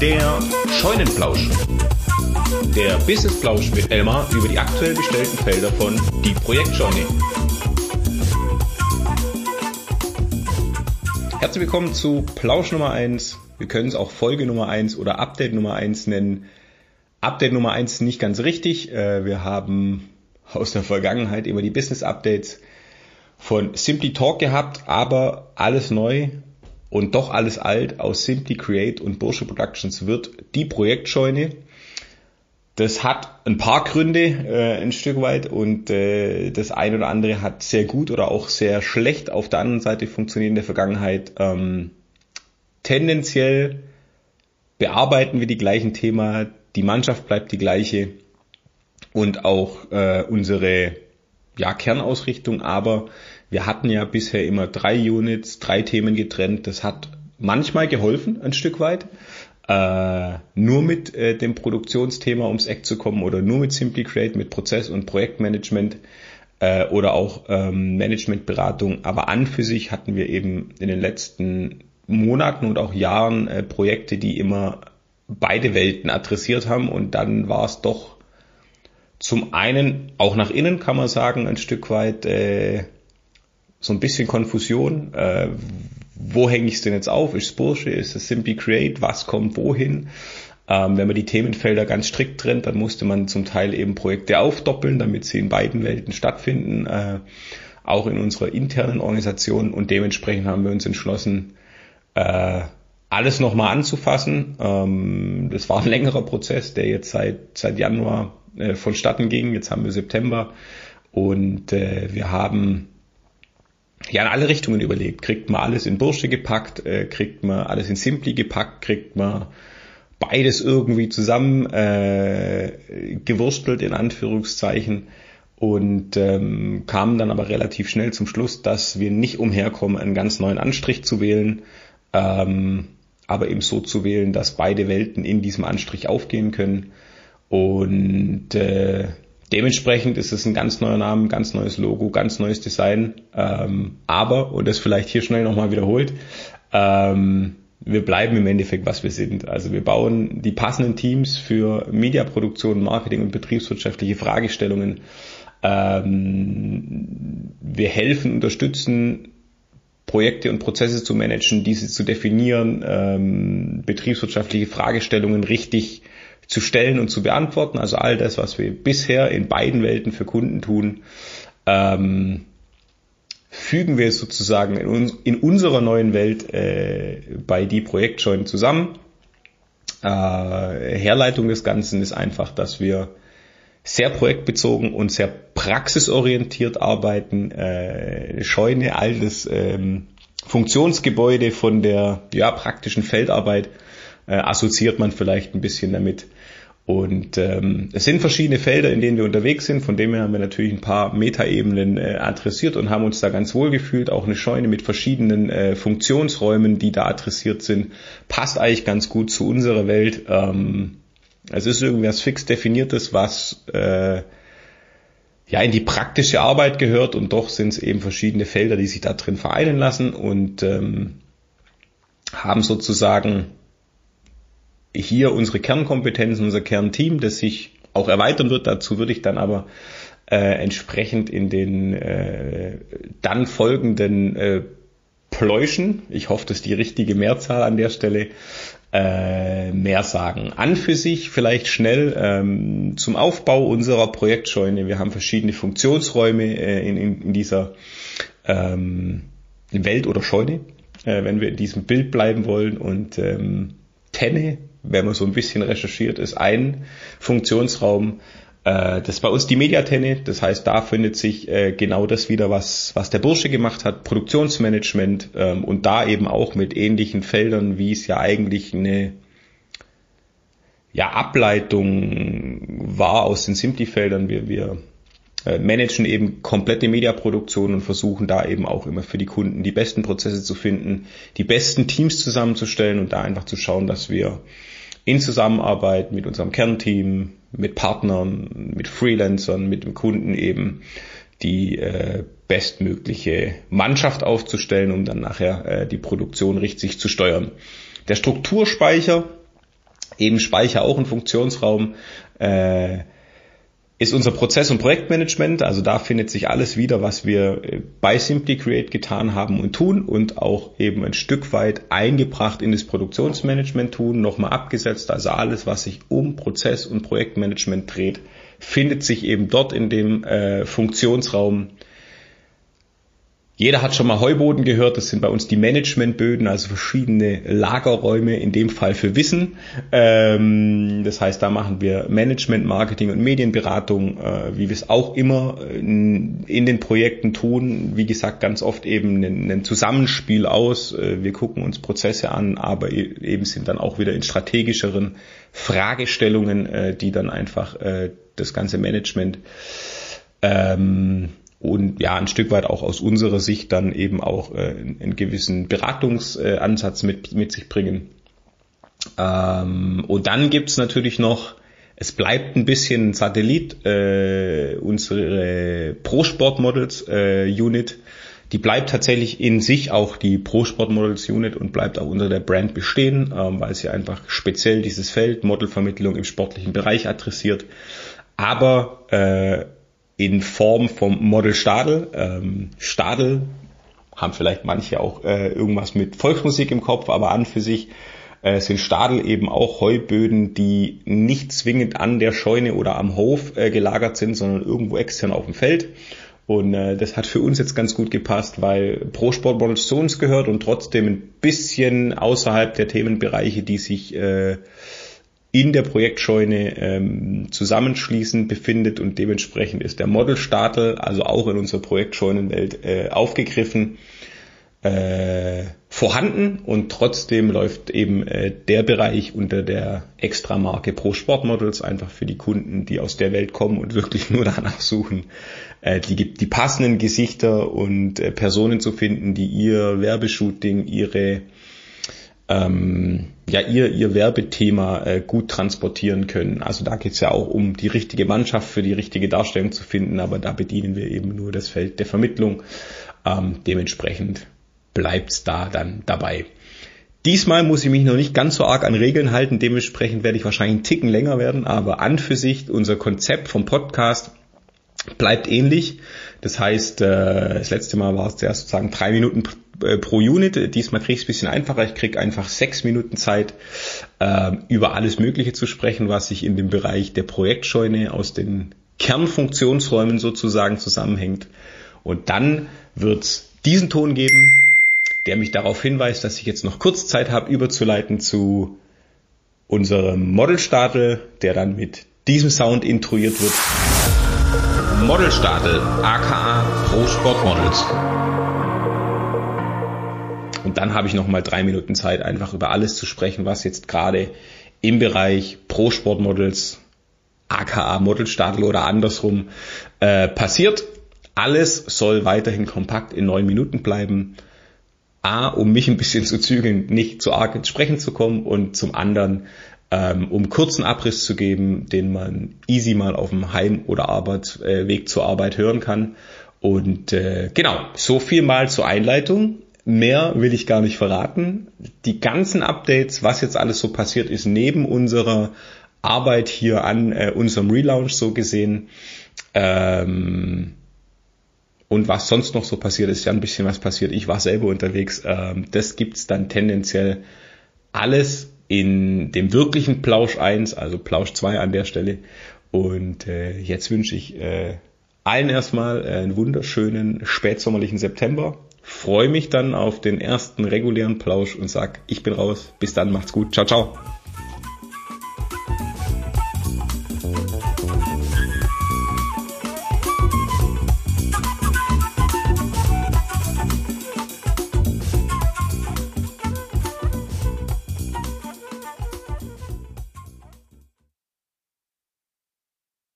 Der Scheunenplausch. Der Businessplausch mit Elmar über die aktuell bestellten Felder von Die Projektscheune. Herzlich willkommen zu Plausch Nummer 1. Wir können es auch Folge Nummer 1 oder Update Nummer 1 nennen. Update Nummer 1 nicht ganz richtig. Äh, wir haben aus der Vergangenheit immer die Business Updates von Simply Talk gehabt, aber alles neu und doch alles alt aus Simply Create und Bursche Productions wird die Projektscheune. Das hat ein paar Gründe, äh, ein Stück weit, und äh, das eine oder andere hat sehr gut oder auch sehr schlecht auf der anderen Seite funktioniert in der Vergangenheit. Ähm, tendenziell bearbeiten wir die gleichen Themen, die Mannschaft bleibt die gleiche und auch äh, unsere ja, Kernausrichtung, aber wir hatten ja bisher immer drei Units, drei Themen getrennt. Das hat manchmal geholfen, ein Stück weit. Äh, nur mit äh, dem Produktionsthema ums Eck zu kommen oder nur mit Simply Create, mit Prozess- und Projektmanagement äh, oder auch ähm, Managementberatung. Aber an für sich hatten wir eben in den letzten Monaten und auch Jahren äh, Projekte, die immer beide Welten adressiert haben und dann war es doch zum einen auch nach innen kann man sagen ein Stück weit äh, so ein bisschen Konfusion. Äh, wo hänge ich es denn jetzt auf? Ist es Bursche? Ist es Simply Create? Was kommt wohin? Ähm, wenn man die Themenfelder ganz strikt trennt, dann musste man zum Teil eben Projekte aufdoppeln, damit sie in beiden Welten stattfinden, äh, auch in unserer internen Organisation. Und dementsprechend haben wir uns entschlossen, äh, alles nochmal anzufassen. Ähm, das war ein längerer Prozess, der jetzt seit, seit Januar äh, vonstatten ging. Jetzt haben wir September und äh, wir haben ja in alle Richtungen überlegt. Kriegt man alles in Bursche gepackt, äh, kriegt man alles in Simply gepackt, kriegt man beides irgendwie zusammen äh, gewurstelt in Anführungszeichen und ähm, kamen dann aber relativ schnell zum Schluss, dass wir nicht umherkommen, einen ganz neuen Anstrich zu wählen, ähm, aber eben so zu wählen, dass beide Welten in diesem Anstrich aufgehen können. Und äh, dementsprechend ist es ein ganz neuer Name, ganz neues Logo, ganz neues Design. Ähm, aber, und das vielleicht hier schnell nochmal wiederholt, ähm, wir bleiben im Endeffekt, was wir sind. Also wir bauen die passenden Teams für Mediaproduktion, Marketing und betriebswirtschaftliche Fragestellungen. Ähm, wir helfen, unterstützen Projekte und Prozesse zu managen, diese zu definieren, ähm, betriebswirtschaftliche Fragestellungen richtig zu stellen und zu beantworten. Also all das, was wir bisher in beiden Welten für Kunden tun, ähm, fügen wir sozusagen in, uns, in unserer neuen Welt äh, bei die Projektjoin zusammen. Äh, Herleitung des Ganzen ist einfach, dass wir sehr projektbezogen und sehr praxisorientiert arbeiten. Äh, Scheune, altes ähm, Funktionsgebäude von der ja, praktischen Feldarbeit äh, assoziiert man vielleicht ein bisschen damit. Und ähm, es sind verschiedene Felder, in denen wir unterwegs sind. Von dem her haben wir natürlich ein paar Metaebenen äh, adressiert und haben uns da ganz wohl gefühlt. Auch eine Scheune mit verschiedenen äh, Funktionsräumen, die da adressiert sind, passt eigentlich ganz gut zu unserer Welt. Ähm, es ist irgendwas fix definiertes, was äh, ja in die praktische Arbeit gehört und doch sind es eben verschiedene Felder, die sich da drin vereinen lassen und ähm, haben sozusagen hier unsere Kernkompetenzen, unser Kernteam, das sich auch erweitern wird. Dazu würde ich dann aber äh, entsprechend in den äh, dann folgenden äh, Pläuschen, ich hoffe, das ist die richtige Mehrzahl an der Stelle, äh, mehr sagen. An für sich vielleicht schnell ähm, zum Aufbau unserer Projektscheune. Wir haben verschiedene Funktionsräume äh, in, in, in dieser ähm, Welt oder Scheune, äh, wenn wir in diesem Bild bleiben wollen. Und ähm, Tenne wenn man so ein bisschen recherchiert, ist ein Funktionsraum, äh, das ist bei uns die Mediatenne. Das heißt, da findet sich äh, genau das wieder, was, was der Bursche gemacht hat, Produktionsmanagement ähm, und da eben auch mit ähnlichen Feldern, wie es ja eigentlich eine ja, Ableitung war aus den Simpli-Feldern. Wir, wir äh, managen eben komplette Mediaproduktion und versuchen da eben auch immer für die Kunden die besten Prozesse zu finden, die besten Teams zusammenzustellen und da einfach zu schauen, dass wir in Zusammenarbeit mit unserem Kernteam, mit Partnern, mit Freelancern, mit dem Kunden eben die äh, bestmögliche Mannschaft aufzustellen, um dann nachher äh, die Produktion richtig zu steuern. Der Strukturspeicher eben Speicher auch ein Funktionsraum. Äh, ist unser Prozess- und Projektmanagement. Also da findet sich alles wieder, was wir äh, bei Simply Create getan haben und tun und auch eben ein Stück weit eingebracht in das Produktionsmanagement tun, nochmal abgesetzt. Also alles, was sich um Prozess- und Projektmanagement dreht, findet sich eben dort in dem äh, Funktionsraum jeder hat schon mal Heuboden gehört, das sind bei uns die Managementböden, also verschiedene Lagerräume, in dem Fall für Wissen. Ähm, das heißt, da machen wir Management, Marketing und Medienberatung, äh, wie wir es auch immer in, in, den Projekten tun. Wie gesagt, ganz oft eben ein, Zusammenspiel aus. Äh, wir gucken uns Prozesse an, aber e-, eben sind dann auch wieder in strategischeren Fragestellungen, äh, die dann einfach äh, das ganze Management ähm, und ja, ein Stück weit auch aus unserer Sicht dann eben auch äh, einen gewissen Beratungsansatz mit, mit sich bringen. Ähm, und dann gibt's natürlich noch, es bleibt ein bisschen Satellit, äh, unsere Pro-Sport Models äh, Unit, die bleibt tatsächlich in sich auch die Pro-Sport Models Unit und bleibt auch unter der Brand bestehen, ähm, weil sie einfach speziell dieses Feld Modelvermittlung im sportlichen Bereich adressiert. Aber äh, in Form vom Model Stadel. Ähm, Stadel haben vielleicht manche auch äh, irgendwas mit Volksmusik im Kopf, aber an für sich äh, sind Stadel eben auch Heuböden, die nicht zwingend an der Scheune oder am Hof äh, gelagert sind, sondern irgendwo extern auf dem Feld. Und äh, das hat für uns jetzt ganz gut gepasst, weil Pro Sport Models zu uns gehört und trotzdem ein bisschen außerhalb der Themenbereiche, die sich äh, in der Projektscheune ähm, zusammenschließen befindet und dementsprechend ist der Modelstadel, also auch in unserer Projektscheunenwelt äh, aufgegriffen, äh, vorhanden und trotzdem läuft eben äh, der Bereich unter der Extramarke Pro Sportmodels einfach für die Kunden, die aus der Welt kommen und wirklich nur danach suchen, äh, die, die passenden Gesichter und äh, Personen zu finden, die ihr Werbeshooting, ihre ähm, ja ihr, ihr Werbethema äh, gut transportieren können. Also da geht es ja auch um die richtige Mannschaft für die richtige Darstellung zu finden, aber da bedienen wir eben nur das Feld der Vermittlung. Ähm, dementsprechend bleibt's da dann dabei. Diesmal muss ich mich noch nicht ganz so arg an Regeln halten, dementsprechend werde ich wahrscheinlich einen Ticken länger werden, aber an für sich unser Konzept vom Podcast bleibt ähnlich. Das heißt, äh, das letzte Mal war es ja sozusagen drei Minuten pro Unit. Diesmal kriege ich es ein bisschen einfacher. Ich kriege einfach sechs Minuten Zeit, äh, über alles Mögliche zu sprechen, was sich in dem Bereich der Projektscheune aus den Kernfunktionsräumen sozusagen zusammenhängt. Und dann wird es diesen Ton geben, der mich darauf hinweist, dass ich jetzt noch kurz Zeit habe, überzuleiten zu unserem Modelstadel, der dann mit diesem Sound intruiert wird. Modelstadel, aka Pro Sport Models. Dann habe ich noch mal drei Minuten Zeit, einfach über alles zu sprechen, was jetzt gerade im Bereich Pro Sport Models, aka Modelstadel oder andersrum äh, passiert. Alles soll weiterhin kompakt in neun Minuten bleiben. A, um mich ein bisschen zu zügeln, nicht zu arg ins Sprechen zu kommen und zum anderen, ähm, um kurzen Abriss zu geben, den man easy mal auf dem Heim- oder Arbeitsweg äh, zur Arbeit hören kann. Und äh, genau, so viel mal zur Einleitung. Mehr will ich gar nicht verraten. Die ganzen Updates, was jetzt alles so passiert ist, neben unserer Arbeit hier an äh, unserem Relaunch so gesehen. Ähm, und was sonst noch so passiert ist, ja ein bisschen was passiert. Ich war selber unterwegs. Ähm, das gibt's dann tendenziell alles in dem wirklichen Plausch 1, also Plausch 2 an der Stelle. Und äh, jetzt wünsche ich äh, allen erstmal einen wunderschönen spätsommerlichen September freue mich dann auf den ersten regulären Plausch und sag, ich bin raus. Bis dann, macht's gut. Ciao, ciao.